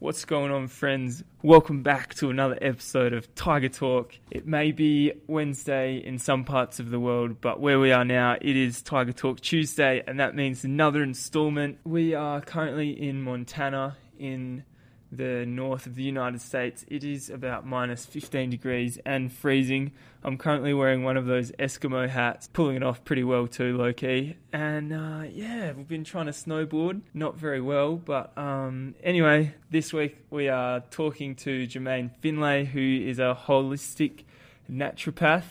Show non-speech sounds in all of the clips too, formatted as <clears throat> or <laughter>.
What's going on, friends? Welcome back to another episode of Tiger Talk. It may be Wednesday in some parts of the world, but where we are now, it is Tiger Talk Tuesday, and that means another installment. We are currently in Montana in the north of the United States. It is about minus 15 degrees and freezing. I'm currently wearing one of those Eskimo hats, pulling it off pretty well too, low key. And uh, yeah, we've been trying to snowboard, not very well. But um, anyway, this week we are talking to Jermaine Finlay, who is a holistic naturopath.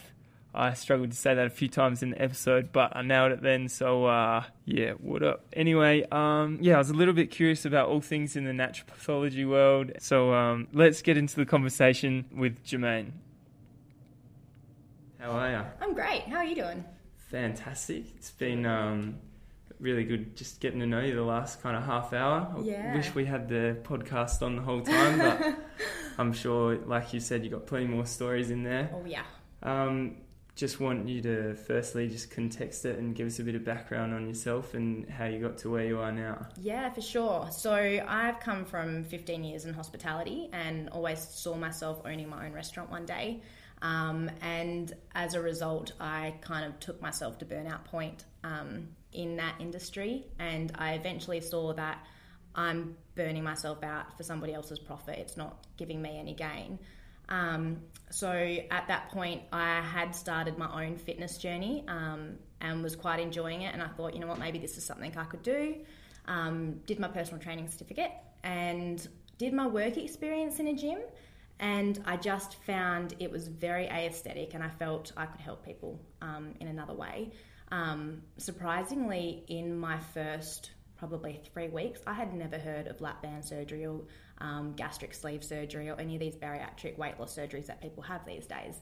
I struggled to say that a few times in the episode, but I nailed it then. So uh, yeah, what up? Anyway, um, yeah, I was a little bit curious about all things in the naturopathology world. So um, let's get into the conversation with Jermaine. How are you? I'm great. How are you doing? Fantastic. It's been um, really good just getting to know you the last kind of half hour. I Yeah. wish we had the podcast on the whole time, but <laughs> I'm sure, like you said, you got plenty more stories in there. Oh yeah. Um, just want you to firstly just context it and give us a bit of background on yourself and how you got to where you are now. Yeah, for sure. So I've come from 15 years in hospitality and always saw myself owning my own restaurant one day. Um, and as a result, I kind of took myself to burnout point um, in that industry. And I eventually saw that I'm burning myself out for somebody else's profit. It's not giving me any gain. Um, so at that point, I had started my own fitness journey um, and was quite enjoying it. And I thought, you know what, maybe this is something I could do. Um, did my personal training certificate and did my work experience in a gym. And I just found it was very aesthetic, and I felt I could help people um, in another way. Um, surprisingly, in my first probably three weeks, I had never heard of lap band surgery or um, gastric sleeve surgery or any of these bariatric weight loss surgeries that people have these days.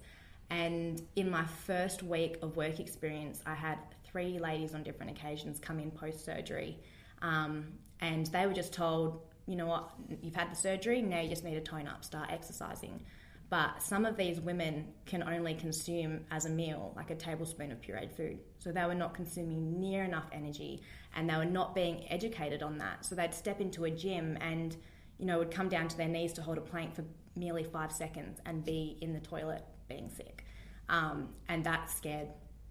And in my first week of work experience, I had three ladies on different occasions come in post surgery. Um, and they were just told, you know what, you've had the surgery, now you just need to tone up, start exercising. But some of these women can only consume as a meal like a tablespoon of pureed food. So they were not consuming near enough energy and they were not being educated on that. So they'd step into a gym and, you know, would come down to their knees to hold a plank for merely five seconds and be in the toilet being sick. Um, and that scared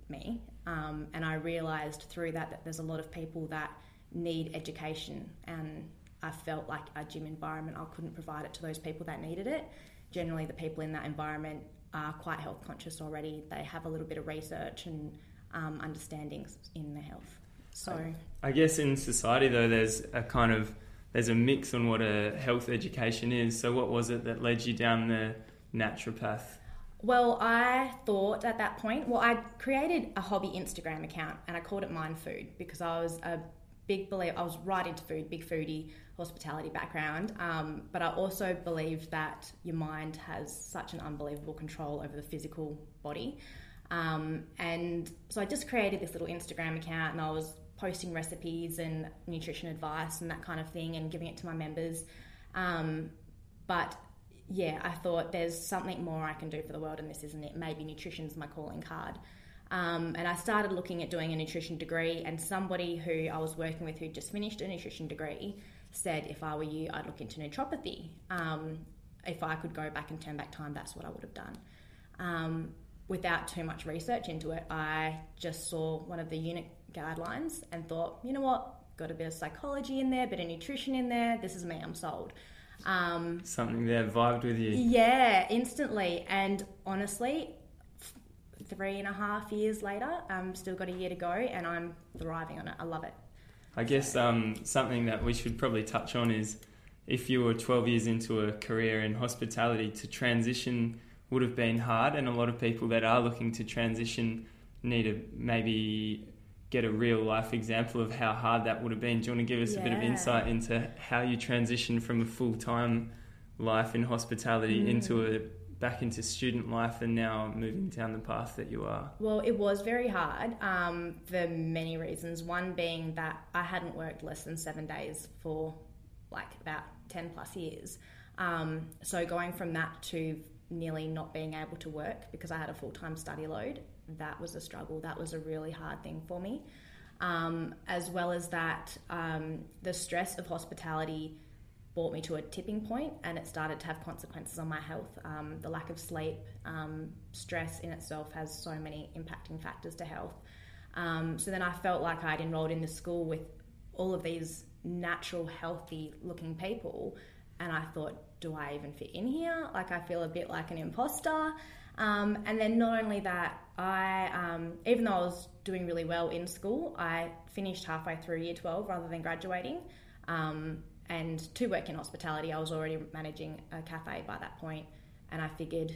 me. Um, and I realised through that that there's a lot of people that need education and I felt like a gym environment, I couldn't provide it to those people that needed it. Generally, the people in that environment are quite health conscious already. They have a little bit of research and um, understandings in their health. So, I guess in society though, there's a kind of there's a mix on what a health education is. So what was it that led you down the naturopath? well, I thought at that point, well, I created a hobby Instagram account and I called it Mind Food because I was a big believer, I was right into food, big foodie, hospitality background. Um, but I also believed that your mind has such an unbelievable control over the physical body. Um, and so I just created this little Instagram account and I was posting recipes and nutrition advice and that kind of thing and giving it to my members. Um, but yeah, I thought there's something more I can do for the world and this isn't it. Maybe nutrition's my calling card. Um, and I started looking at doing a nutrition degree, and somebody who I was working with who just finished a nutrition degree said, if I were you, I'd look into naturopathy. Um, if I could go back and turn back time, that's what I would have done. Um, without too much research into it, I just saw one of the unit guidelines and thought, you know what, got a bit of psychology in there, bit of nutrition in there. This is me. I'm sold. Um, Something there vibed with you. yeah, instantly. And honestly, three and a half years later, um, still got a year to go, and I'm thriving on it. I love it. I guess um, something that we should probably touch on is if you were 12 years into a career in hospitality, to transition would have been hard, and a lot of people that are looking to transition need to maybe get a real life example of how hard that would have been. Do you want to give us a bit of insight into how you transitioned from a full time life in hospitality into a back into student life and now moving down the path that you are? Well, it was very hard um, for many reasons. One being that I hadn't worked less than seven days for like about 10 plus years. Um, so going from that to nearly not being able to work because I had a full time study load, that was a struggle. That was a really hard thing for me. Um, as well as that, um, the stress of hospitality brought me to a tipping point and it started to have consequences on my health. Um, the lack of sleep, um, stress in itself has so many impacting factors to health. Um, so then I felt like I'd enrolled in the school with all of these natural, healthy looking people. And I thought, do I even fit in here? Like, I feel a bit like an imposter. Um, and then not only that, I, um, even though I was doing really well in school, I finished halfway through year 12 rather than graduating. Um, and to work in hospitality, I was already managing a cafe by that point, and I figured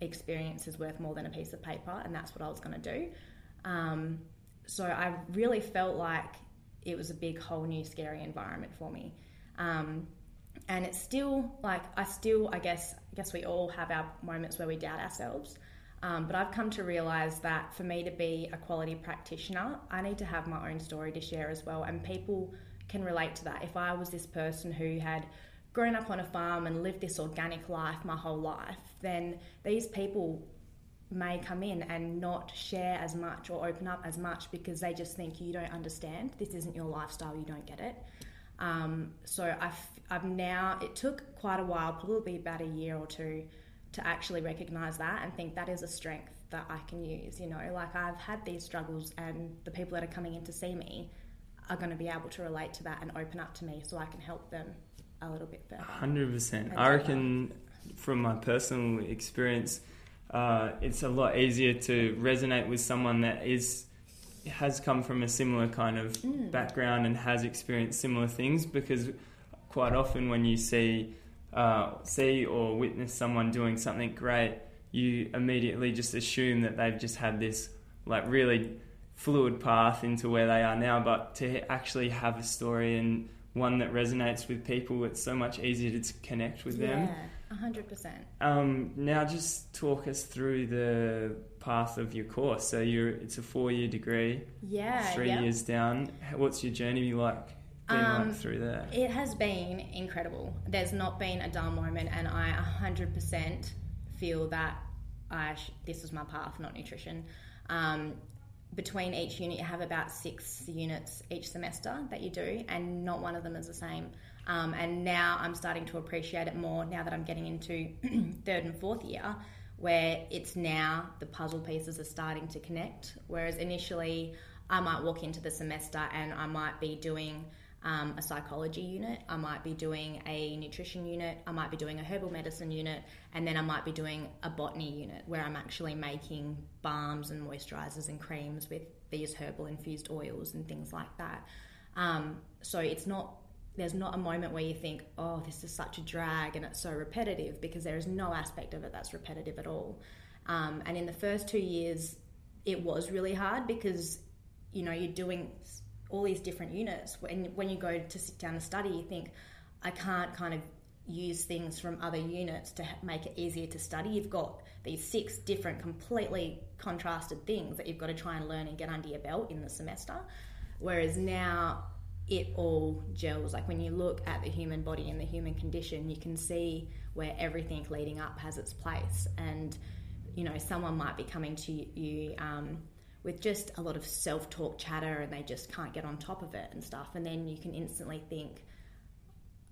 experience is worth more than a piece of paper, and that's what I was going to do. Um, so I really felt like it was a big, whole new, scary environment for me. Um, and it's still like I still, I guess, I guess we all have our moments where we doubt ourselves. Um, but I've come to realize that for me to be a quality practitioner, I need to have my own story to share as well, and people can relate to that. If I was this person who had grown up on a farm and lived this organic life my whole life, then these people may come in and not share as much or open up as much because they just think you don't understand. This isn't your lifestyle, you don't get it. Um, so I've, I've now, it took quite a while, probably about a year or two, to actually recognize that and think that is a strength that I can use. You know, like I've had these struggles, and the people that are coming in to see me are going to be able to relate to that and open up to me so I can help them a little bit better. 100%. I reckon from my personal experience, uh, it's a lot easier to resonate with someone that is has come from a similar kind of mm. background and has experienced similar things because quite often when you see uh, see or witness someone doing something great, you immediately just assume that they've just had this like really fluid path into where they are now. But to actually have a story and one that resonates with people, it's so much easier to connect with yeah. them. 100%. Um, now, just talk us through the path of your course. So, you're it's a four year degree. Yeah. Three yep. years down. What's your journey like? Um, like it has been incredible. There's not been a dull moment, and I 100% feel that I sh- this was my path, not nutrition. Um, between each unit, you have about six units each semester that you do, and not one of them is the same. Um, and now I'm starting to appreciate it more now that I'm getting into <clears throat> third and fourth year, where it's now the puzzle pieces are starting to connect. Whereas initially, I might walk into the semester and I might be doing um, a psychology unit, I might be doing a nutrition unit, I might be doing a herbal medicine unit, and then I might be doing a botany unit where I'm actually making balms and moisturizers and creams with these herbal infused oils and things like that. Um, so it's not there's not a moment where you think, oh, this is such a drag and it's so repetitive because there is no aspect of it that's repetitive at all. Um, and in the first two years, it was really hard because you know you're doing all these different units. When when you go to sit down and study, you think, I can't kind of use things from other units to make it easier to study. You've got these six different, completely contrasted things that you've got to try and learn and get under your belt in the semester. Whereas now it all gels. Like when you look at the human body and the human condition, you can see where everything leading up has its place. And you know, someone might be coming to you um, with just a lot of self talk chatter and they just can't get on top of it and stuff. And then you can instantly think,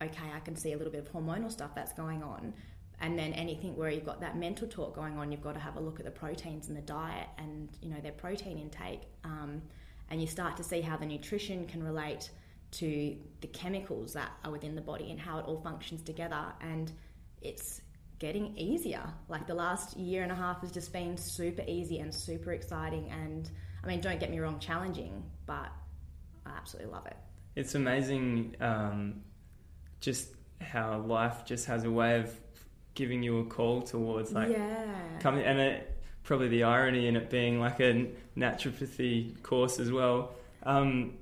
okay, I can see a little bit of hormonal stuff that's going on. And then anything where you've got that mental talk going on, you've got to have a look at the proteins in the diet and you know their protein intake, um, and you start to see how the nutrition can relate to the chemicals that are within the body and how it all functions together. And it's getting easier. Like the last year and a half has just been super easy and super exciting. And I mean, don't get me wrong, challenging, but I absolutely love it. It's amazing um, just how life just has a way of giving you a call towards like yeah. coming and it, probably the irony in it being like a naturopathy course as well. Um,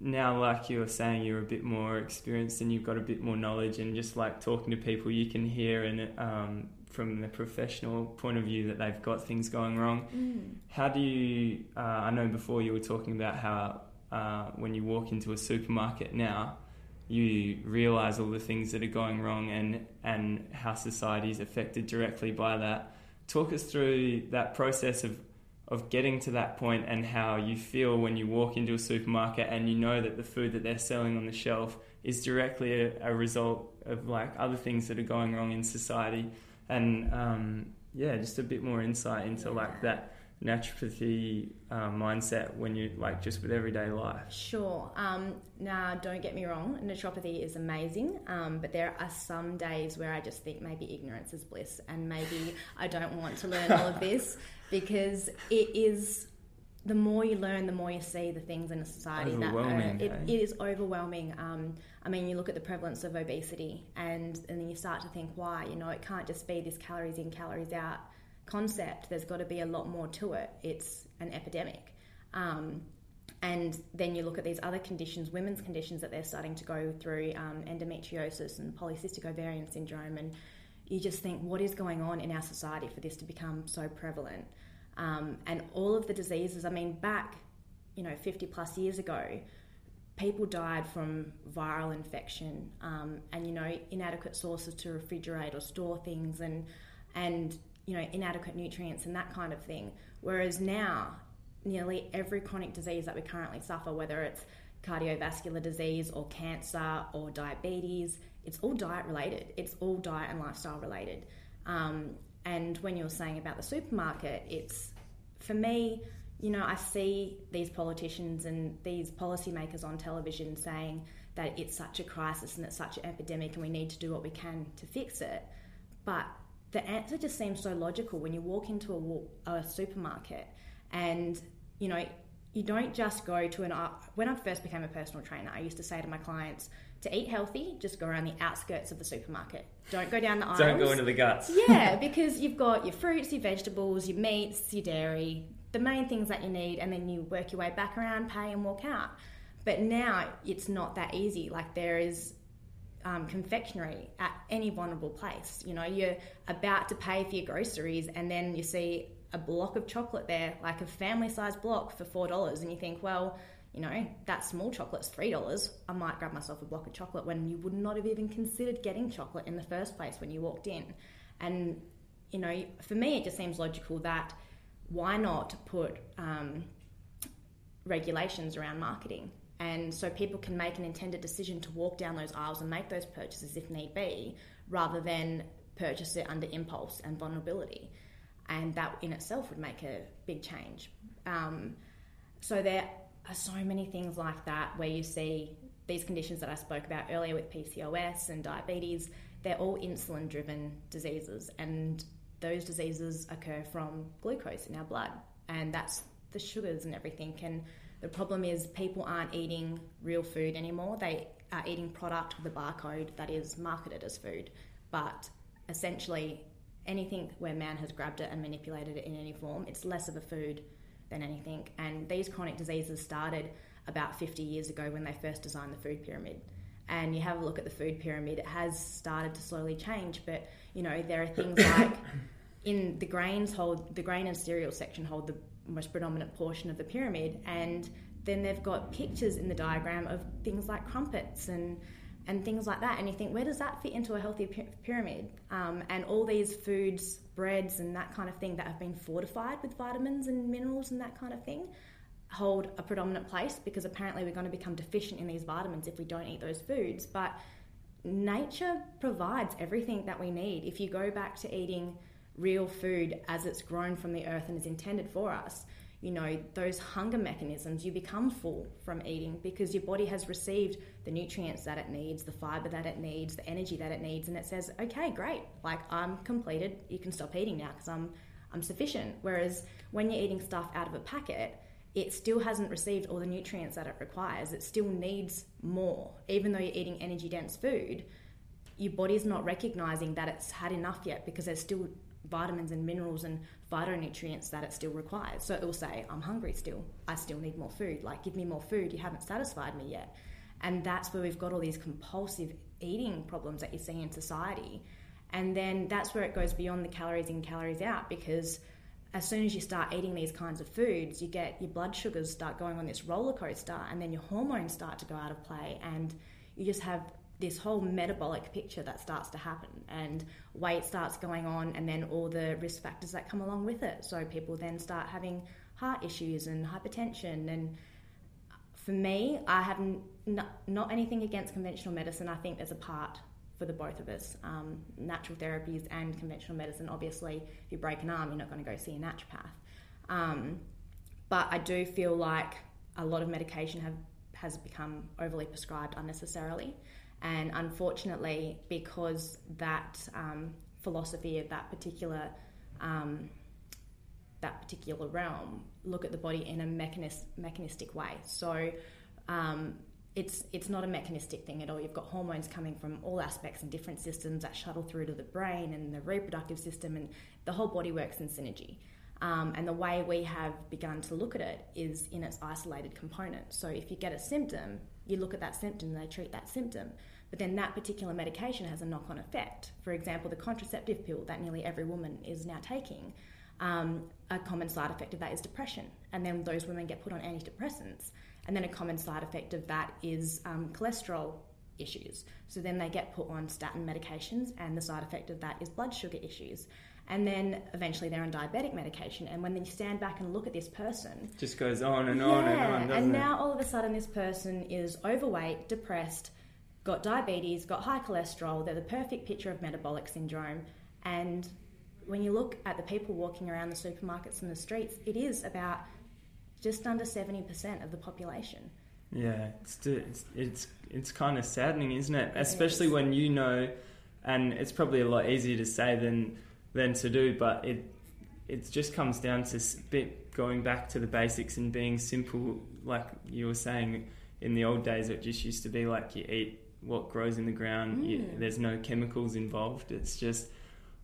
now, like you were saying, you're a bit more experienced and you've got a bit more knowledge, and just like talking to people, you can hear and um, from the professional point of view that they've got things going wrong. Mm. How do you? Uh, I know before you were talking about how uh, when you walk into a supermarket now, you realize all the things that are going wrong and and how society is affected directly by that. Talk us through that process of of getting to that point and how you feel when you walk into a supermarket and you know that the food that they're selling on the shelf is directly a, a result of like other things that are going wrong in society, and um, yeah, just a bit more insight into like that naturopathy uh, mindset when you like just with everyday life. Sure. Um, now, don't get me wrong, naturopathy is amazing, um, but there are some days where I just think maybe ignorance is bliss, and maybe I don't want to learn all of this <laughs> because it is. The more you learn, the more you see the things in a society that are, it, eh? it is overwhelming. Um, I mean, you look at the prevalence of obesity, and and then you start to think, why? You know, it can't just be this calories in, calories out concept. There's got to be a lot more to it. It's an epidemic. Um, and then you look at these other conditions, women's conditions that they're starting to go through, um, endometriosis and polycystic ovarian syndrome, and you just think, what is going on in our society for this to become so prevalent? Um, and all of the diseases, I mean, back, you know, 50 plus years ago, people died from viral infection um, and, you know, inadequate sources to refrigerate or store things and, and you know, inadequate nutrients and that kind of thing. Whereas now, nearly every chronic disease that we currently suffer, whether it's cardiovascular disease or cancer or diabetes, it's all diet related. It's all diet and lifestyle related. Um, and when you're saying about the supermarket, it's for me, you know, I see these politicians and these policymakers on television saying that it's such a crisis and it's such an epidemic and we need to do what we can to fix it. But the answer just seems so logical when you walk into a, a supermarket and you know you don't just go to an uh, when i first became a personal trainer i used to say to my clients to eat healthy just go around the outskirts of the supermarket. Don't go down the aisles don't go into the guts. Yeah <laughs> because you've got your fruits your vegetables your meats your dairy the main things that you need and then you work your way back around pay and walk out. But now it's not that easy. Like there is um, confectionery at any vulnerable place. You know, you're about to pay for your groceries, and then you see a block of chocolate there, like a family sized block for $4, and you think, well, you know, that small chocolate's $3. I might grab myself a block of chocolate when you would not have even considered getting chocolate in the first place when you walked in. And, you know, for me, it just seems logical that why not put um, regulations around marketing? And so people can make an intended decision to walk down those aisles and make those purchases if need be, rather than purchase it under impulse and vulnerability. And that in itself would make a big change. Um, so there are so many things like that where you see these conditions that I spoke about earlier with PCOS and diabetes, they're all insulin driven diseases. And those diseases occur from glucose in our blood. And that's the sugars and everything. And the problem is people aren't eating real food anymore. They are eating product with a barcode that is marketed as food. But essentially, anything where man has grabbed it and manipulated it in any form, it's less of a food than anything. And these chronic diseases started about 50 years ago when they first designed the food pyramid. And you have a look at the food pyramid, it has started to slowly change. But, you know, there are things <coughs> like in the grains hold, the grain and cereal section hold the most predominant portion of the pyramid. And then they've got pictures in the diagram of things like crumpets and and things like that. And you think, where does that fit into a healthy pyramid? Um, and all these foods, breads, and that kind of thing that have been fortified with vitamins and minerals and that kind of thing hold a predominant place because apparently we're going to become deficient in these vitamins if we don't eat those foods. But nature provides everything that we need. If you go back to eating real food as it's grown from the earth and is intended for us, you know, those hunger mechanisms, you become full from eating because your body has received the nutrients that it needs, the fiber that it needs, the energy that it needs, and it says, okay, great, like I'm completed, you can stop eating now because I'm, I'm sufficient. Whereas when you're eating stuff out of a packet, it still hasn't received all the nutrients that it requires. It still needs more. Even though you're eating energy dense food, your body's not recognizing that it's had enough yet because there's still vitamins and minerals and phytonutrients that it still requires. So it will say, I'm hungry still. I still need more food. Like, give me more food. You haven't satisfied me yet. And that's where we've got all these compulsive eating problems that you see in society. And then that's where it goes beyond the calories in, calories out because as soon as you start eating these kinds of foods, you get your blood sugars start going on this roller coaster, and then your hormones start to go out of play, and you just have this whole metabolic picture that starts to happen and weight starts going on and then all the risk factors that come along with it so people then start having heart issues and hypertension and for me i have n- not anything against conventional medicine i think there's a part for the both of us. Um, natural therapies and conventional medicine. Obviously, if you break an arm, you're not going to go see a naturopath. Um, but I do feel like a lot of medication have has become overly prescribed unnecessarily, and unfortunately, because that um, philosophy of that particular um, that particular realm look at the body in a mechanis- mechanistic way. So um, it's it's not a mechanistic thing at all. You've got hormones coming from all aspects and different systems that shuttle through to the brain and the reproductive system, and the whole body works in synergy. Um, and the way we have begun to look at it is in its isolated component. So if you get a symptom, you look at that symptom and they treat that symptom. But then that particular medication has a knock on effect. For example, the contraceptive pill that nearly every woman is now taking, um, a common side effect of that is depression. And then those women get put on antidepressants. And then a common side effect of that is um, cholesterol issues. So then they get put on statin medications, and the side effect of that is blood sugar issues and then eventually they're on diabetic medication. And when you stand back and look at this person, just goes on and on and on. and now all of a sudden this person is overweight, depressed, got diabetes, got high cholesterol. They're the perfect picture of metabolic syndrome. And when you look at the people walking around the supermarkets and the streets, it is about just under seventy percent of the population. Yeah, it's it's it's, it's kind of saddening, isn't it? it Especially is. when you know, and it's probably a lot easier to say than than to do. But it it just comes down to bit going back to the basics and being simple. Like you were saying, in the old days, it just used to be like you eat what grows in the ground. Mm. You, there's no chemicals involved. It's just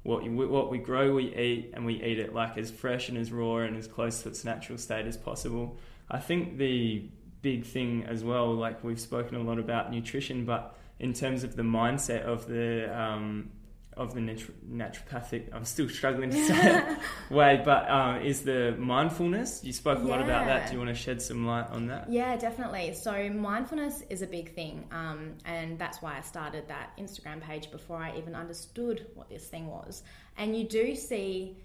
what you, what we grow, we eat, and we eat it like as fresh and as raw and as close to its natural state as possible. I think the big thing as well, like we've spoken a lot about nutrition, but in terms of the mindset of the um, of the natu- naturopathic, I'm still struggling to say it, <laughs> <laughs> way, but uh, is the mindfulness. You spoke a yeah. lot about that. Do you want to shed some light on that? Yeah, definitely. So, mindfulness is a big thing, um, and that's why I started that Instagram page before I even understood what this thing was. And you do see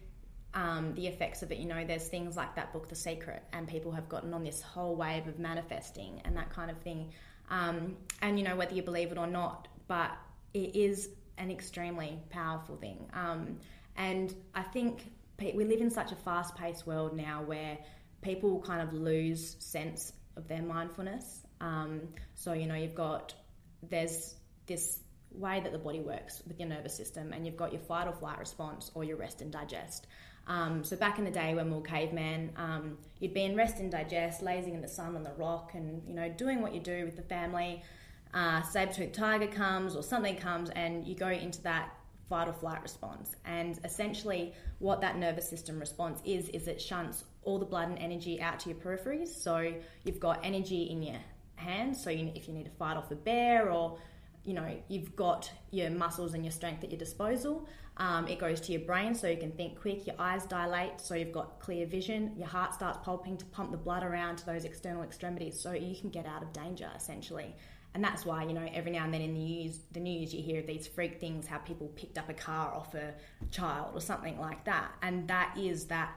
um, the effects of it. You know, there's things like that book, The Secret, and people have gotten on this whole wave of manifesting and that kind of thing. Um, and, you know, whether you believe it or not, but it is an extremely powerful thing. Um, and I think we live in such a fast paced world now where people kind of lose sense of their mindfulness. Um, so, you know, you've got, there's this way that the body works with your nervous system, and you've got your fight or flight response or your rest and digest. Um, so back in the day when we were caveman, um, you'd be in rest and digest, lazing in the sun on the rock, and you know doing what you do with the family uh, saber-toothed tiger comes or something comes and you go into that fight or flight response. And essentially, what that nervous system response is, is it shunts all the blood and energy out to your peripheries. So you've got energy in your hands. So you, if you need to fight off a bear or you know you've got your muscles and your strength at your disposal. Um, it goes to your brain so you can think quick. Your eyes dilate so you've got clear vision. Your heart starts pumping to pump the blood around to those external extremities so you can get out of danger essentially. And that's why, you know, every now and then in the news, the news you hear these freak things, how people picked up a car off a child or something like that. And that is that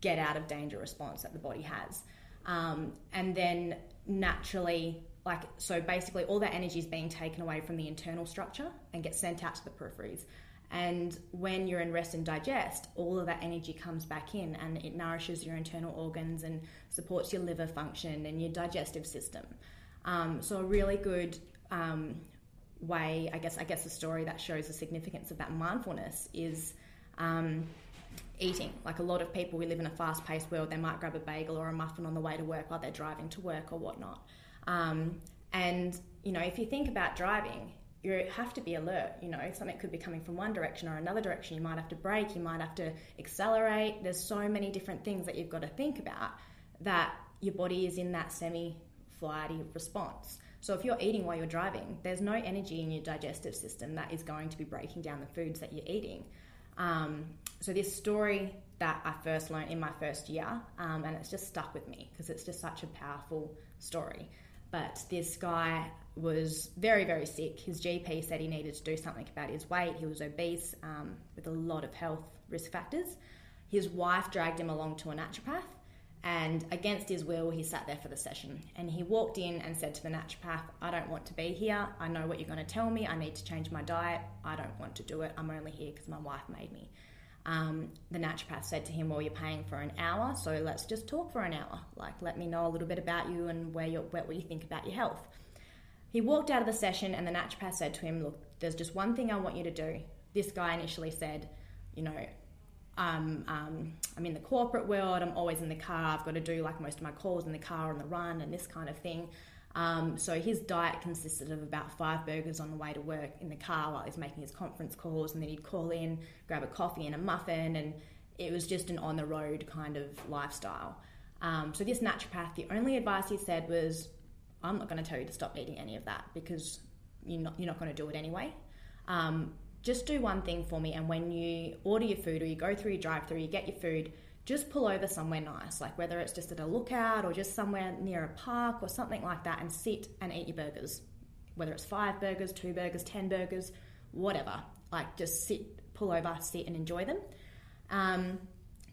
get out of danger response that the body has. Um, and then naturally, like, so basically all that energy is being taken away from the internal structure and gets sent out to the peripheries. And when you're in rest and digest, all of that energy comes back in and it nourishes your internal organs and supports your liver function and your digestive system. Um, so a really good um, way, I guess, I guess the story that shows the significance of that mindfulness is um, eating. Like a lot of people, we live in a fast-paced world. They might grab a bagel or a muffin on the way to work while they're driving to work or whatnot. Um, and you know, if you think about driving, you have to be alert. You know, something could be coming from one direction or another direction. You might have to brake. You might have to accelerate. There's so many different things that you've got to think about that your body is in that semi flighty response. So if you're eating while you're driving, there's no energy in your digestive system that is going to be breaking down the foods that you're eating. Um, so this story that I first learned in my first year, um, and it's just stuck with me because it's just such a powerful story. But this guy was very, very sick. His GP said he needed to do something about his weight. He was obese um, with a lot of health risk factors. His wife dragged him along to a naturopath And against his will, he sat there for the session. And he walked in and said to the naturopath, I don't want to be here. I know what you're going to tell me. I need to change my diet. I don't want to do it. I'm only here because my wife made me. Um, the naturopath said to him, Well, you're paying for an hour, so let's just talk for an hour. Like, let me know a little bit about you and where you're, what you think about your health. He walked out of the session, and the naturopath said to him, Look, there's just one thing I want you to do. This guy initially said, You know, um, um, I'm in the corporate world, I'm always in the car, I've got to do like most of my calls in the car on the run and this kind of thing. Um, so his diet consisted of about five burgers on the way to work in the car while he's making his conference calls, and then he'd call in, grab a coffee and a muffin, and it was just an on the road kind of lifestyle. Um, so this naturopath, the only advice he said was, "I'm not going to tell you to stop eating any of that because you're not, you're not going to do it anyway. Um, just do one thing for me, and when you order your food or you go through your drive-through, you get your food." just pull over somewhere nice, like whether it's just at a lookout or just somewhere near a park or something like that, and sit and eat your burgers. Whether it's five burgers, two burgers, ten burgers, whatever. Like just sit, pull over, sit, and enjoy them. Um,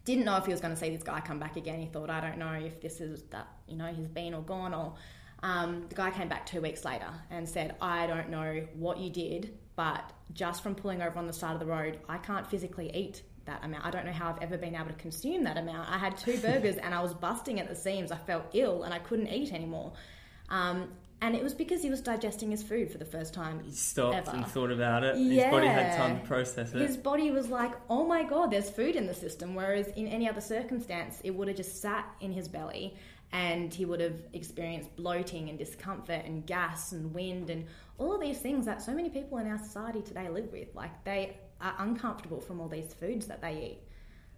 didn't know if he was going to see this guy come back again. He thought, I don't know if this is that you know he's been or gone. Or um, the guy came back two weeks later and said, I don't know what you did, but just from pulling over on the side of the road, I can't physically eat that amount. I don't know how I've ever been able to consume that amount. I had two burgers and I was busting at the seams. I felt ill and I couldn't eat anymore. Um, and it was because he was digesting his food for the first time. He stopped ever. and thought about it. Yeah. His body had time to process it. His body was like, oh my God, there's food in the system. Whereas in any other circumstance, it would have just sat in his belly and he would have experienced bloating and discomfort and gas and wind and all of these things that so many people in our society today live with. Like they are uncomfortable from all these foods that they eat.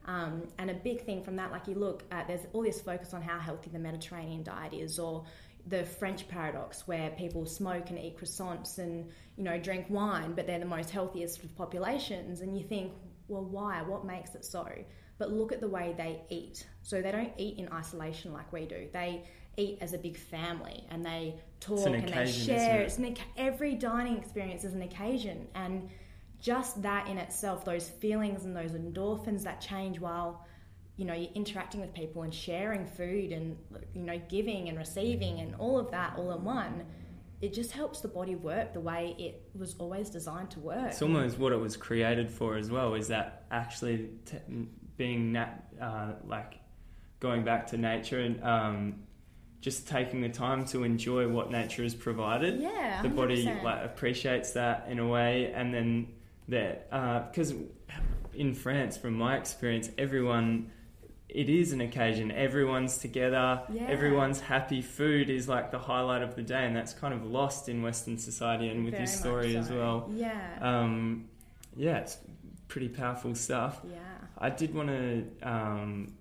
Um, and a big thing from that, like you look at, there's all this focus on how healthy the Mediterranean diet is, or the French paradox, where people smoke and eat croissants and you know drink wine, but they're the most healthiest of populations. And you think, well, why? What makes it so? But look at the way they eat. So they don't eat in isolation like we do. They eat as a big family and they talk an and they share. isn't It's an, every dining experience is an occasion and just that in itself, those feelings and those endorphins that change while you know you're interacting with people and sharing food and you know giving and receiving and all of that all in one it just helps the body work the way it was always designed to work It's almost what it was created for as well. Is that actually t- being nat- uh, like going back to nature and um, just taking the time to enjoy what nature has provided. yeah the body like appreciates that in a way, and then that because in France, from my experience, everyone. It is an occasion. Everyone's together. Yeah. Everyone's happy. Food is like the highlight of the day, and that's kind of lost in Western society and with Very your story as well. yeah Um, yeah, it's pretty powerful stuff. yeah I did want to um,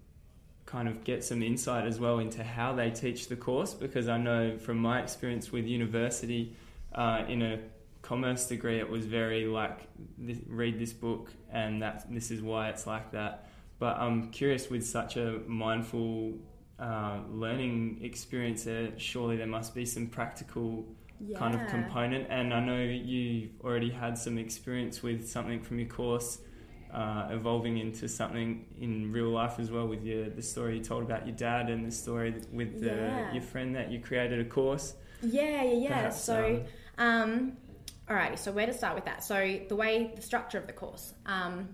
kind of get some insight as well into how they teach the course because I know from my experience with university uh, in a commerce degree, it was very like this, read this book and that this is why it's like that. But I'm curious with such a mindful uh, learning experience, there surely there must be some practical kind of component. And I know you've already had some experience with something from your course uh, evolving into something in real life as well with your the story you told about your dad and the story with the, Yeah. your friend that you created a course. Yeah, yeah, yeah. Perhaps, so, um, alrighty. So where to start with that? So the way, the structure of the course. Um,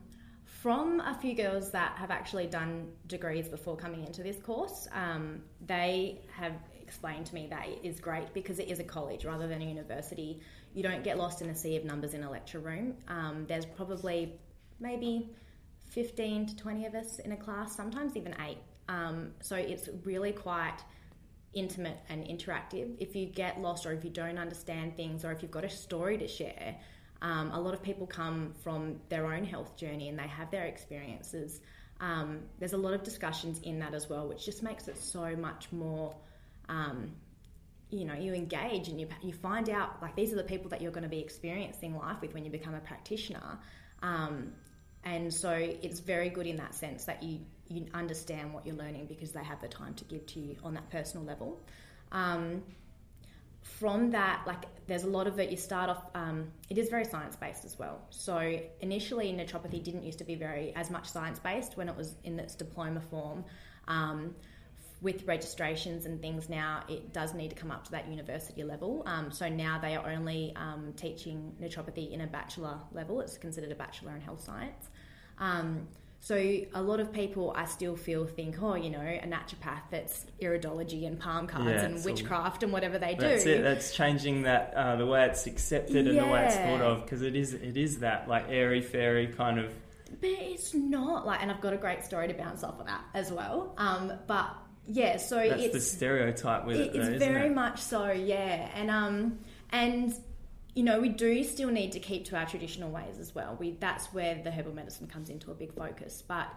from a few girls that have actually done degrees before coming into this course, um, they have explained to me that it is great because it is a college rather than a university. You don't get lost in a sea of numbers in a lecture room. Um, there's probably maybe 15 to 20 of us in a class, sometimes even eight. Um, so it's really quite intimate and interactive. If you get lost or if you don't understand things or if you've got a story to share, um, a lot of people come from their own health journey and they have their experiences. Um, there's a lot of discussions in that as well, which just makes it so much more. Um, you know, you engage and you you find out like these are the people that you're going to be experiencing life with when you become a practitioner. Um, and so it's very good in that sense that you you understand what you're learning because they have the time to give to you on that personal level. Um, from that, like there's a lot of it. You start off. Um, it is very science based as well. So initially, naturopathy didn't used to be very as much science based when it was in its diploma form. Um, with registrations and things now, it does need to come up to that university level. Um, so now they are only um, teaching naturopathy in a bachelor level. It's considered a bachelor in health science. Um, so a lot of people, I still feel think, oh, you know, a naturopath that's iridology and palm cards Yeah, and it's all- witchcraft and whatever they do. That's it. That's changing that uh, the way it's accepted and the way it's thought of because it is it is that like airy fairy kind of But it's not like, and I've got a great story to bounce off of that as well. Um, but yeah, so that's it's the stereotype with it. Though, it's very it? much so, yeah. And um, and you know, we do still need to keep to our traditional ways as well. We that's where the herbal medicine comes into a big focus. But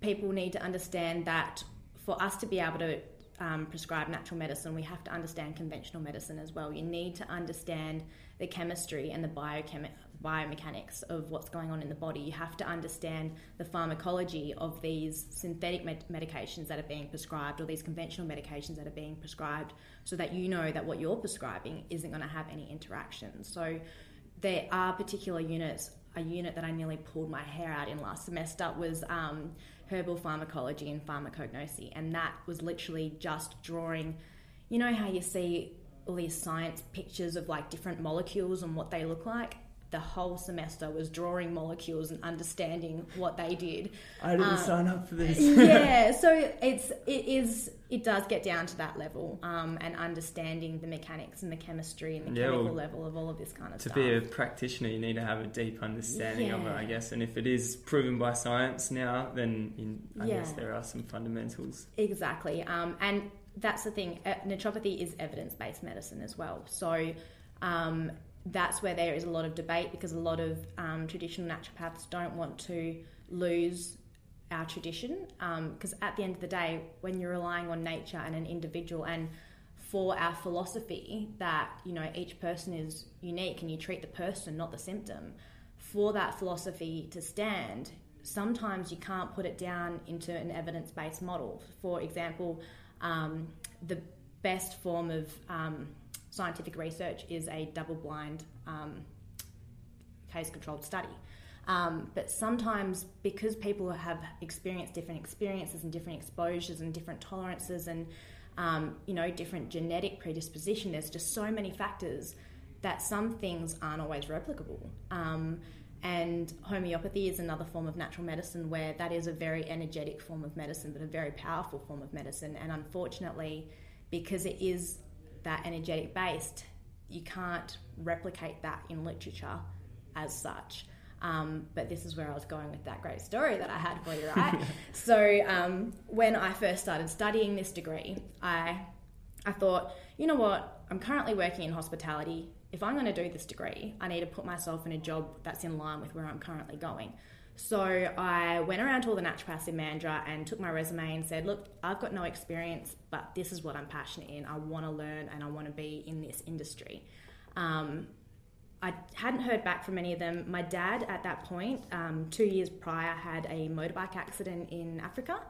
people need to understand that for us to be able to um, prescribe natural medicine, we have to understand conventional medicine as well. You need to understand the chemistry and the biochem- biomechanics of what's going on in the body. You have to understand the pharmacology of these synthetic med- medications that are being prescribed or these conventional medications that are being prescribed so that you know that what you're prescribing isn't going to have any interactions. So there are particular units. A unit that I nearly pulled my hair out in last semester was um, herbal pharmacology and pharmacognosy, and that was literally just drawing. You know how you see all these science pictures of like different molecules and what they look like. The whole semester was drawing molecules and understanding what they did. I didn't Um, sign up for this. <laughs> yeah, <laughs> so it's it is it does get down to that level, um, and understanding the mechanics and the chemistry and the Yeah, chemical well, level of all of this kind of to stuff. To be a practitioner, you need to have a deep understanding of it, I guess. And if it is proven by science now, then you, I guess there are some fundamentals. Exactly. Um, and that's the thing. Uh, naturopathy is evidence based medicine as well. So um, that's where there is a lot of debate because a lot of um, traditional naturopaths don't want to lose our tradition. Because at the end of the day, when you're relying on nature and an individual and for our philosophy that you know each person is unique and you treat the person not the symptom for that philosophy to stand sometimes you can't put it down into an evidence-based model for example um, the best form of um, scientific research is a double-blind um, case-controlled study. Um, but sometimes because people have experienced different experiences and different exposures and different tolerances and um, you know different genetic predisposition there's just so many factors that some things aren't always replicable. Um, and homeopathy is another form of natural medicine where that is a very energetic form of medicine but a very powerful form of medicine. And unfortunately because it is that energetic based you can't replicate that in literature as such um, but this is where I was going with that great story that I had for you, right? <laughs> so um, when I first started studying this degree, I I thought, you know what? I'm currently working in hospitality. If I'm going to do this degree, I need to put myself in a job that's in line with where I'm currently going. So I went around to all the naturopaths in Mandurah and took my resume and said, look, I've got no experience, but this is what I'm passionate in. I want to learn and I want to be in this industry. Um, I hadn't heard back from any of them. My dad, at that point, um, two years prior, had a motorbike accident in Africa,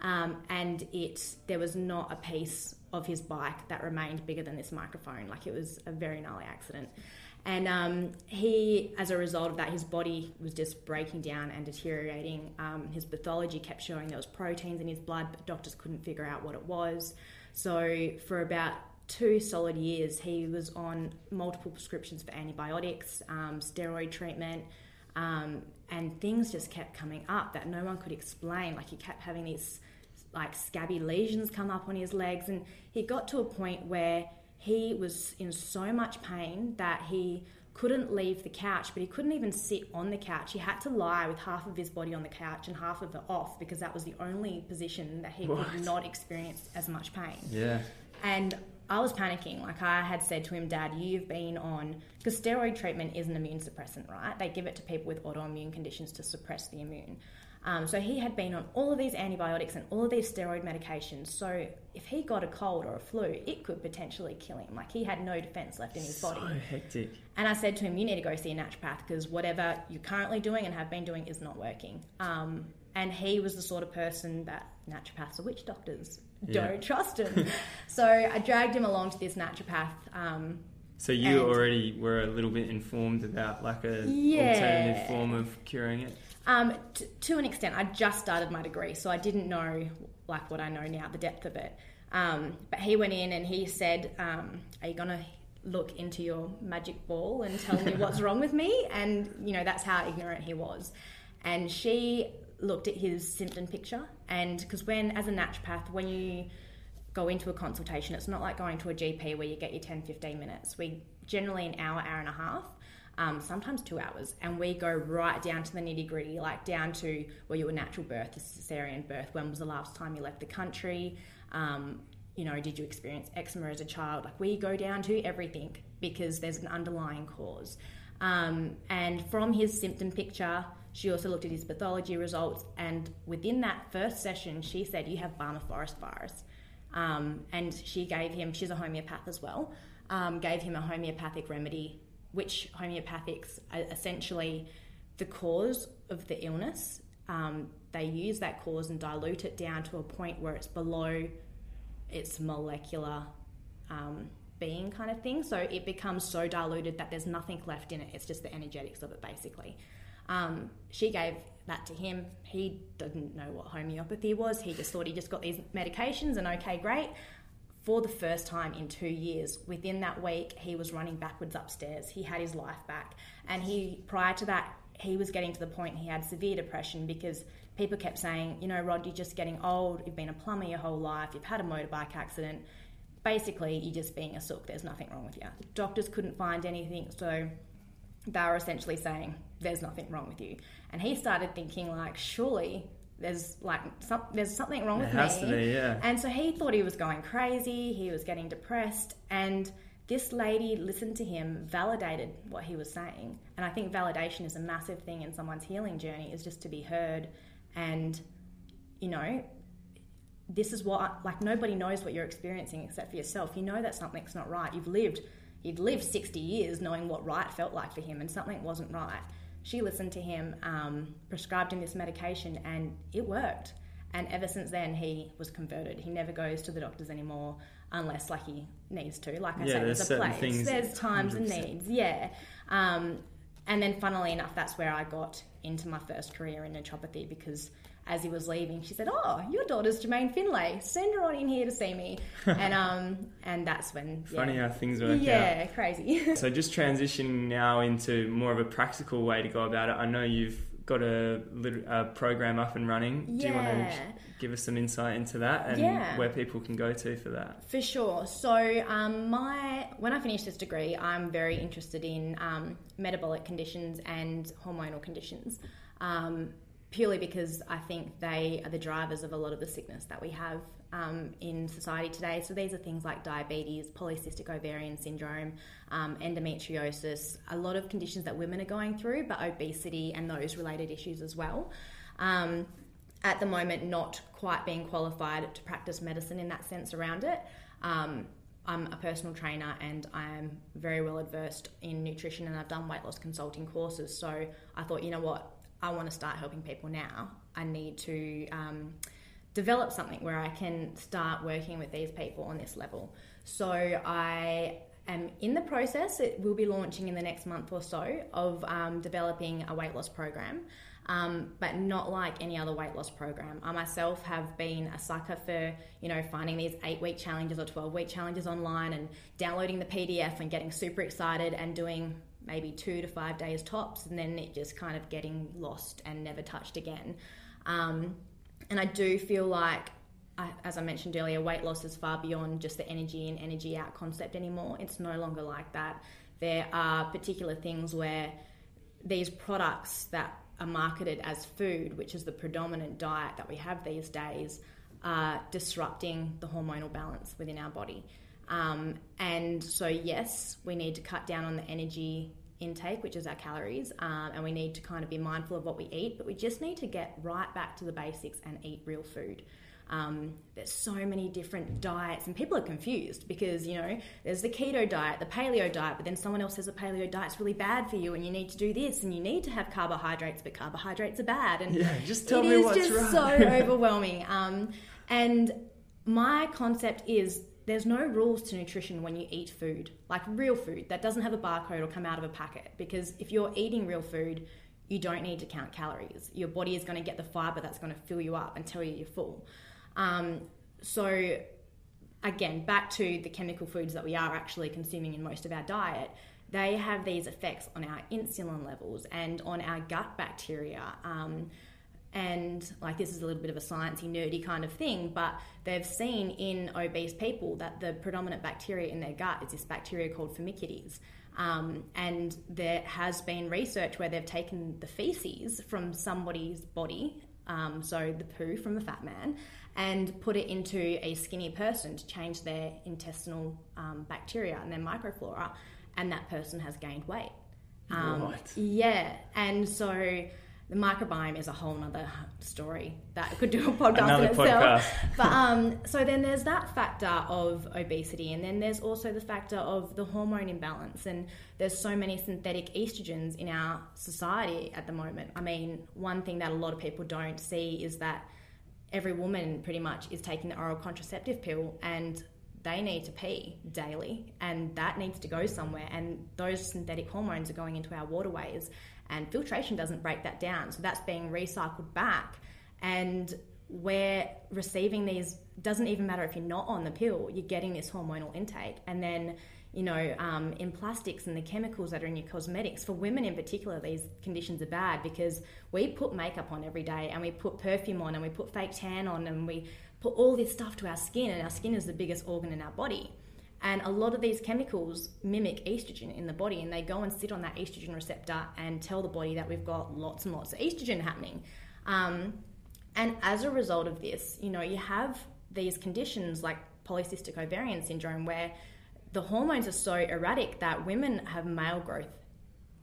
um, and it there was not a piece of his bike that remained bigger than this microphone. Like it was a very gnarly accident, and um, he, as a result of that, his body was just breaking down and deteriorating. Um, his pathology kept showing there was proteins in his blood, but doctors couldn't figure out what it was. So for about two solid years, he was on multiple prescriptions for antibiotics, um, steroid treatment, um, and things just kept coming up that no one could explain. Like he kept having these like scabby lesions come up on his legs, and he got to a point where he was in so much pain that he couldn't leave the couch, but he couldn't even sit on the couch. He had to lie with half of his body on the couch and half of it off because that was the only position that he What? could not experience as much pain. Yeah. And I was panicking. Like I had said to him, Dad, you've been on because steroid treatment is an immune suppressant, right? They give it to people with autoimmune conditions to suppress the immune. Um, so he had been on all of these antibiotics and all of these steroid medications. So if he got a cold or a flu, it could potentially kill him. Like he had no defense left in his body. So hectic. And I said to him, you need to go see a naturopath because whatever you're currently doing and have been doing is not working. Um, and he was the sort of person that naturopaths are witch doctors. Don't trust him. <laughs> so I dragged him along to this naturopath. Um, So you already were a little bit informed about like a Yeah. alternative form of curing it. Um, t- to an extent, I just started my degree, so I didn't know like what I know now, the depth of it. Um, but he went in and he said, um, "Are you gonna look into your magic ball and tell me what's <laughs> wrong with me?" And you know that's how ignorant he was. And she looked at his symptom picture, and because when as a naturopath, when you go into a consultation, it's not like going to a GP where you get your 10, 15 minutes. We generally an hour, hour and a half um, sometimes two hours, and we go right down to the nitty gritty, like down to were you a natural birth, a cesarean birth, when was the last time you left the country, um, you know, did you experience eczema as a child? Like we go down to everything because there's an underlying cause. Um, and from his symptom picture, she also looked at his pathology results, and within that first session, she said, "You have Barmah forest virus." Um, and she gave him, she's a homeopath as well, um, gave him a homeopathic remedy, which homeopathics are essentially the cause of the illness. Um, they use that cause and dilute it down to a point where it's below its molecular um, being kind of thing. So it becomes so diluted that there's nothing left in it. It's just the energetics of it, basically. Um, she gave that to him. He didn't know what homeopathy was. He just thought he just got these medications and okay, great. For the first time in two years, within that week, he was running backwards upstairs. He had his life back. And he, prior to that, he was getting to the point he had severe depression because people kept saying, you know, Rod, you're just getting old. You've been a plumber your whole life. You've had a motorbike accident. Basically, you're just being a sook. There's nothing wrong with you. Doctors couldn't find anything. So they were essentially saying there's nothing wrong with you and he started thinking like surely there's like some, there's something wrong It with me. be, yeah. and so he thought he was going crazy he was getting depressed and this lady listened to him validated what he was saying. And i think validation is a massive thing in someone's healing journey is just to be heard and you know this is what like nobody knows what you're experiencing except for yourself. You know that something's not right. You've lived he'd lived 60 years knowing what right felt like for him and something wasn't right she listened to him um, prescribed him this medication and it worked. And ever since then he was converted. He never goes to the doctors anymore unless like he needs to. Like i Yeah, say there's a place. things- there's times and 100%. needs. Yeah. Um, and then funnily enough that's where i got into my first career in naturopathy because as he was leaving she said oh your daughter's jermaine finlay send her on in here to see me <laughs> and um and that's when yeah, Funny how things work out. yeah crazy <laughs> So just transitioning now into more of a practical way to go about it. I know you've got a, a program up and running. Yeah. Do you want to give us some insight into that and Yeah. where people can go to for that? For sure. So, um, my when I finish this degree, I'm very interested in um, metabolic conditions and hormonal conditions, um, purely because I think they are the drivers of a lot of the sickness that we have um, in society today. So, these are things like diabetes, polycystic ovarian syndrome, um, endometriosis, a lot of conditions that women are going through, but obesity and those related issues as well. Um, at the moment not quite being qualified to practice medicine in that sense around it. Um, I'm a personal trainer and I am very well adversed in nutrition and I've done weight loss consulting courses. So I thought, you know what, I want to start helping people now. I need to um, develop something where I can start working with these people on this level. So I am in the process, it will be launching in the next month or so, of um, developing a weight loss program um, but not like any other weight loss program. I myself have been a sucker for, you know, finding these eight week challenges or 12 week challenges online and downloading the PDF and getting super excited and doing maybe two to five days tops and then it just kind of getting lost and never touched again. Um, and I do feel like, I, as I mentioned earlier, weight loss is far beyond just the energy in, energy out concept anymore. It's no longer like that. There are particular things where these products that are marketed as food, which is the predominant diet that we have these days, are disrupting the hormonal balance within our body. Um, and so, yes, we need to cut down on the energy intake, which is our calories, um, and we need to kind of be mindful of what we eat, but we just need to get right back to the basics and eat real food. Um, there's so many different diets, and people are confused because you know there's the keto diet, the paleo diet, but then someone else says the paleo diet's really bad for you, and you need to do this, and you need to have carbohydrates, but carbohydrates are bad. And Yeah, just tell it me is what's just right. so <laughs> overwhelming. Um, and my concept is there's no rules to nutrition when you eat food, like real food that doesn't have a barcode or come out of a packet. Because if you're eating real food, you don't need to count calories. Your body is going to get the fiber that's going to fill you up and tell you you're full. Um, so, again, back to the chemical foods that we are actually consuming in most of our diet, they have these effects on our insulin levels and on our gut bacteria. Um, and like this is a little bit of a sciencey, nerdy kind of thing, but they've seen in obese people that the predominant bacteria in their gut is this bacteria called Firmicutes. Um, and there has been research where they've taken the feces from somebody's body, um, so the poo from the fat man, and put it into a skinny person to change their intestinal um, bacteria and their microflora, and that person has gained weight. Um, Right. Yeah, and so the microbiome is a whole other story that could do a podcast Another in itself. podcast. <laughs> But um, so then there's that factor of obesity, and then there's also the factor of the hormone imbalance. And there's so many synthetic estrogens in our society at the moment. I mean, one thing that a lot of people don't see is that every woman pretty much is taking the oral contraceptive pill and they need to pee daily and that needs to go somewhere and those synthetic hormones are going into our waterways and filtration doesn't break that down. So that's being recycled back. And we're receiving these doesn't even matter if you're not on the pill you're getting this hormonal intake. And then you know um, in plastics and the chemicals that are in your cosmetics for women in particular these conditions are bad because we put makeup on every day and we put perfume on and we put fake tan on and we put all this stuff to our skin and our skin is the biggest organ in our body and a lot of these chemicals mimic estrogen in the body and they go and sit on that estrogen receptor and tell the body that we've got lots and lots of estrogen happening um, and as a result of this, you know, you have these conditions like polycystic ovarian syndrome where the hormones are so erratic that women have male growth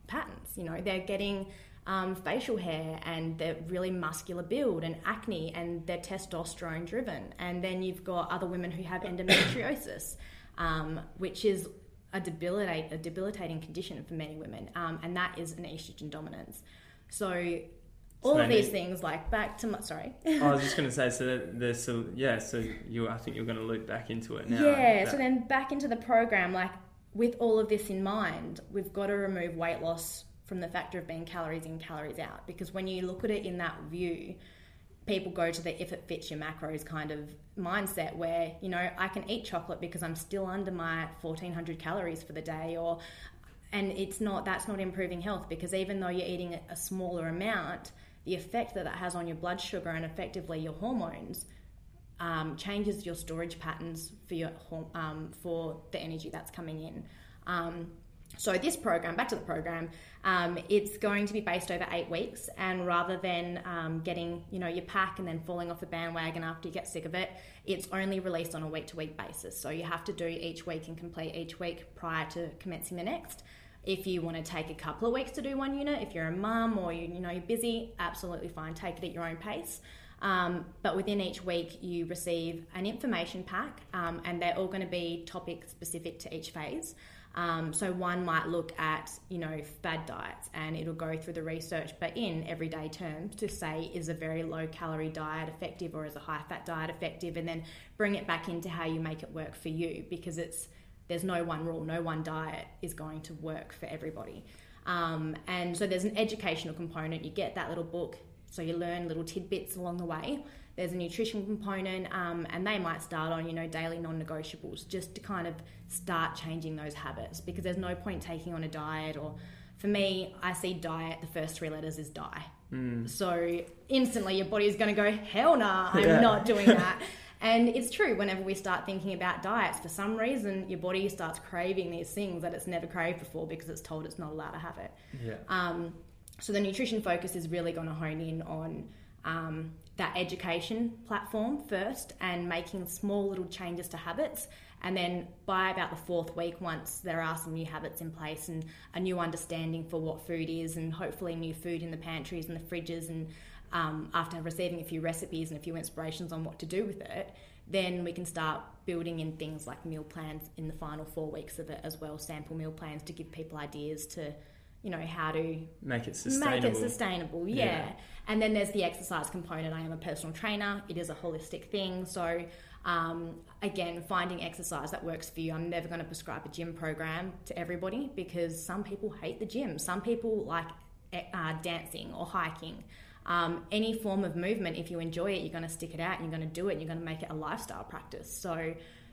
patterns. You know, they're getting um, facial hair and they're really muscular build and acne and they're testosterone driven. And then you've got other women who have endometriosis, um, which is a, debilitate, a debilitating condition for many women. Um, and that is an estrogen dominance. So all So of these need- things, like back to my, sorry. I was <laughs> just going to say, so there's so yeah, so you, I think you're going to loop back into it now. Yeah, That- so then back into the program, like with all of this in mind, we've got to remove weight loss from the factor of being calories in, calories out. Because when you look at it in that view, people go to the if it fits your macros kind of mindset where, you know, I can eat chocolate because I'm still under my 1400 calories for the day or and it's not that's not improving health because even though you're eating a- smaller amount, the effect that that has on your blood sugar and effectively your hormones um, changes your storage patterns for your um, for the energy that's coming in. Um, so this program, back to the program, um, it's going to be based over eight weeks, and rather than um, getting you know your pack and then falling off the bandwagon after you get sick of it, it's only released on a week to week basis. So you have to do each week and complete each week prior to commencing the next. If you want to take a couple of weeks to do one unit, if you're a mum or you, you know you're busy, absolutely fine. Take it at your own pace. Um, but within each week, you receive an information pack, um, and they're all going to be topic specific to each phase. Um, so one might look at you know fad diets, and it'll go through the research, but in everyday terms to say is a very low calorie diet effective or is a high fat diet effective, and then bring it back into how you make it work for you because it's there's no one rule, no one diet is going to work for everybody. Um, and so there's an educational component. You get that little book, so you learn little tidbits along the way. There's a nutrition component, um, and they might start on you know daily non-negotiables just to kind of start changing those habits because there's no point taking on a diet or for me, I see diet, the first three letters is die. So instantly your body is going to go, hell nah, I'm Yeah. not doing <laughs> that. and it's true, whenever we start thinking about diets, for some reason your body starts craving these things that it's never craved before because it's told it's not allowed to have it. yeah. Um, so the nutrition focus is really going to hone in on um, that education platform first and making small little changes to habits. And then by about the fourth week, once there are some new habits in place and a new understanding for what food is, and hopefully new food in the pantries and the fridges, and um, after receiving a few recipes and a few inspirations on what to do with it, then we can start building in things like meal plans in the final four weeks of it as well, sample meal plans to give people ideas to, you know, how to Make it sustainable. Make it sustainable, yeah. Yeah. And then there's the exercise component. I am a personal trainer. It is a holistic thing. So Um, again, finding exercise that works for you. I'm never going to prescribe a gym program to everybody because some people hate the gym. Some people like uh, dancing or hiking. Um, any form of movement, if you enjoy it, you're going to stick it out and you're going to do it and you're going to make it a lifestyle practice. So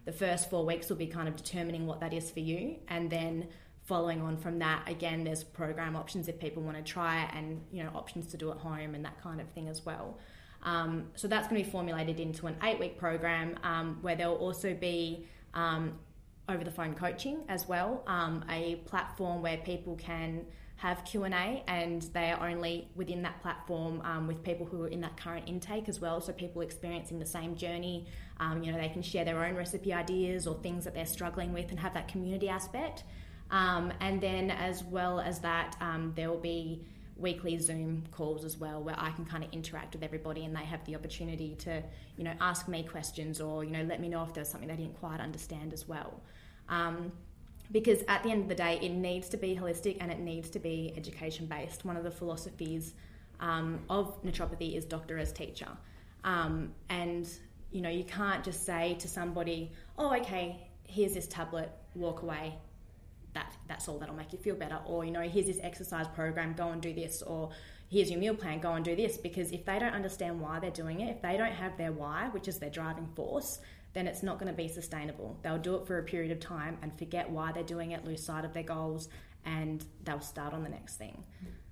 the first four weeks will be kind of determining what that is for you. And then following on from that, again, there's program options if people want to try it and, you know, options to do at home and that kind of thing as well. Um, so that's going to be formulated into an eight week program um, where there'll also be um, over the phone coaching as well, um, a platform where people can have q&a and they are only within that platform um, with people who are in that current intake as well so people experiencing the same journey um, you know they can share their own recipe ideas or things that they're struggling with and have that community aspect um, and then as well as that um, there will be weekly zoom calls as well where i can kind of interact with everybody and they have the opportunity to you know ask me questions or you know let me know if there's something they didn't quite understand as well um, because at the end of the day, it needs to be holistic and it needs to be education based. One of the philosophies um, of naturopathy is doctor as teacher. Um, and, you know, you can't just say to somebody, oh, okay, here's this tablet, walk away. That, that's all that'll make you feel better. Or, you know, here's this exercise program, go and do this. Or here's your meal plan, go and do this. Because if they don't understand why they're doing it, if they don't have their why, which is their driving force, then it's not going to be sustainable. They'll do it for a period of time and forget why they're doing it, lose sight of their goals, and they'll start on the next thing.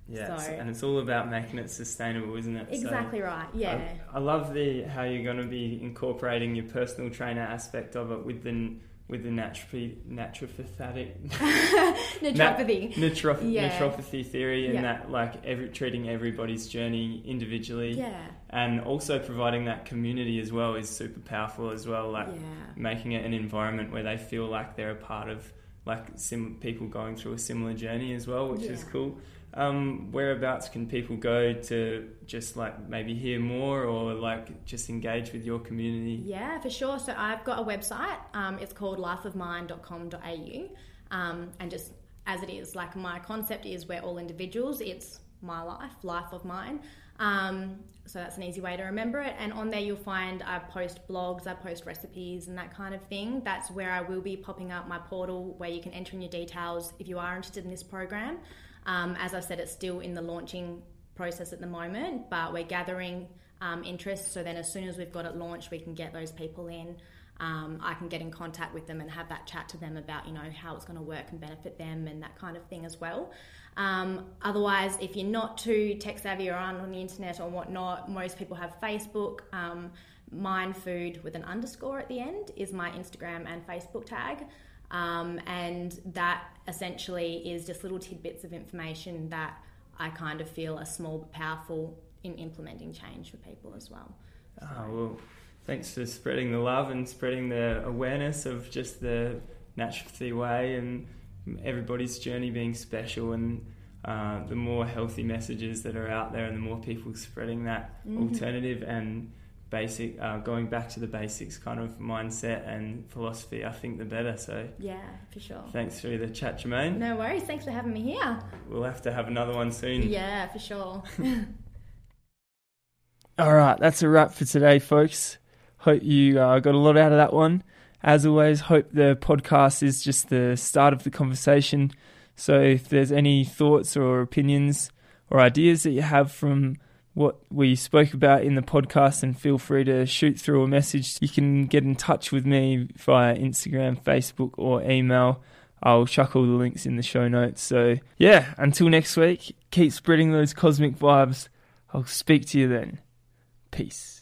Yeah, so, and it's all about making it sustainable, isn't it? Exactly so right. Yeah. I, I, love the how you're going to be incorporating your personal trainer aspect of it with the with the naturopathy, naturopathic naturopathy, <laughs> nat, naturopathy, yeah. naturopathy theory, and yeah. that like every treating everybody's journey individually, yeah, and also providing that community as well is super powerful as well. Like making it an environment where they feel like they're a part of like sim- people going through a similar journey as well, which is cool. Um, whereabouts can people go to just like maybe hear more or like just engage with your community? Yeah, for sure. So I've got a website. Um, it's called lifeofmine.com.au. Um, and just as it is, like my concept is we're all individuals. It's my life, life of mine. Um, so that's an easy way to remember it. And on there, you'll find I post blogs, I post recipes, and that kind of thing. That's where I will be popping up my portal where you can enter in your details if you are interested in this program. Um, as I've said, it's still in the launching process at the moment, but we're gathering um, interest. So then, as soon as we've got it launched, we can get those people in. Um, I can get in contact with them and have that chat to them about you know how it's going to work and benefit them and that kind of thing as well. Um, otherwise, if you're not too tech savvy or aren't on the internet or whatnot, most people have Facebook. Um, Mind Food with an underscore at the end is my Instagram and Facebook tag. Um, and that essentially is just little tidbits of information that I kind of feel are small but powerful in implementing change for people as well. So. Oh, well, thanks for spreading the love and spreading the awareness of just the naturopathy way and everybody's journey being special and uh, the more healthy messages that are out there and the more people spreading that mm-hmm. alternative and basic, uh, going back to the basics kind of mindset and philosophy, I think the better. So yeah, for sure. Thanks for the chat, Jermaine. No worries. Thanks for having me here. We'll have to have another one soon. <laughs> Yeah, for sure. <laughs> All right, that's a wrap for today, folks. Hope you uh, got a lot out of that one. As always, hope the podcast is just the start of the conversation. So if there's any thoughts or opinions or ideas that you have from what we spoke about in the podcast and feel free to shoot through a message. You can get in touch with me via Instagram, Facebook, or email. I'll chuck all the links in the show notes. So, yeah, until next week, keep spreading those cosmic vibes. I'll speak to you then. Peace.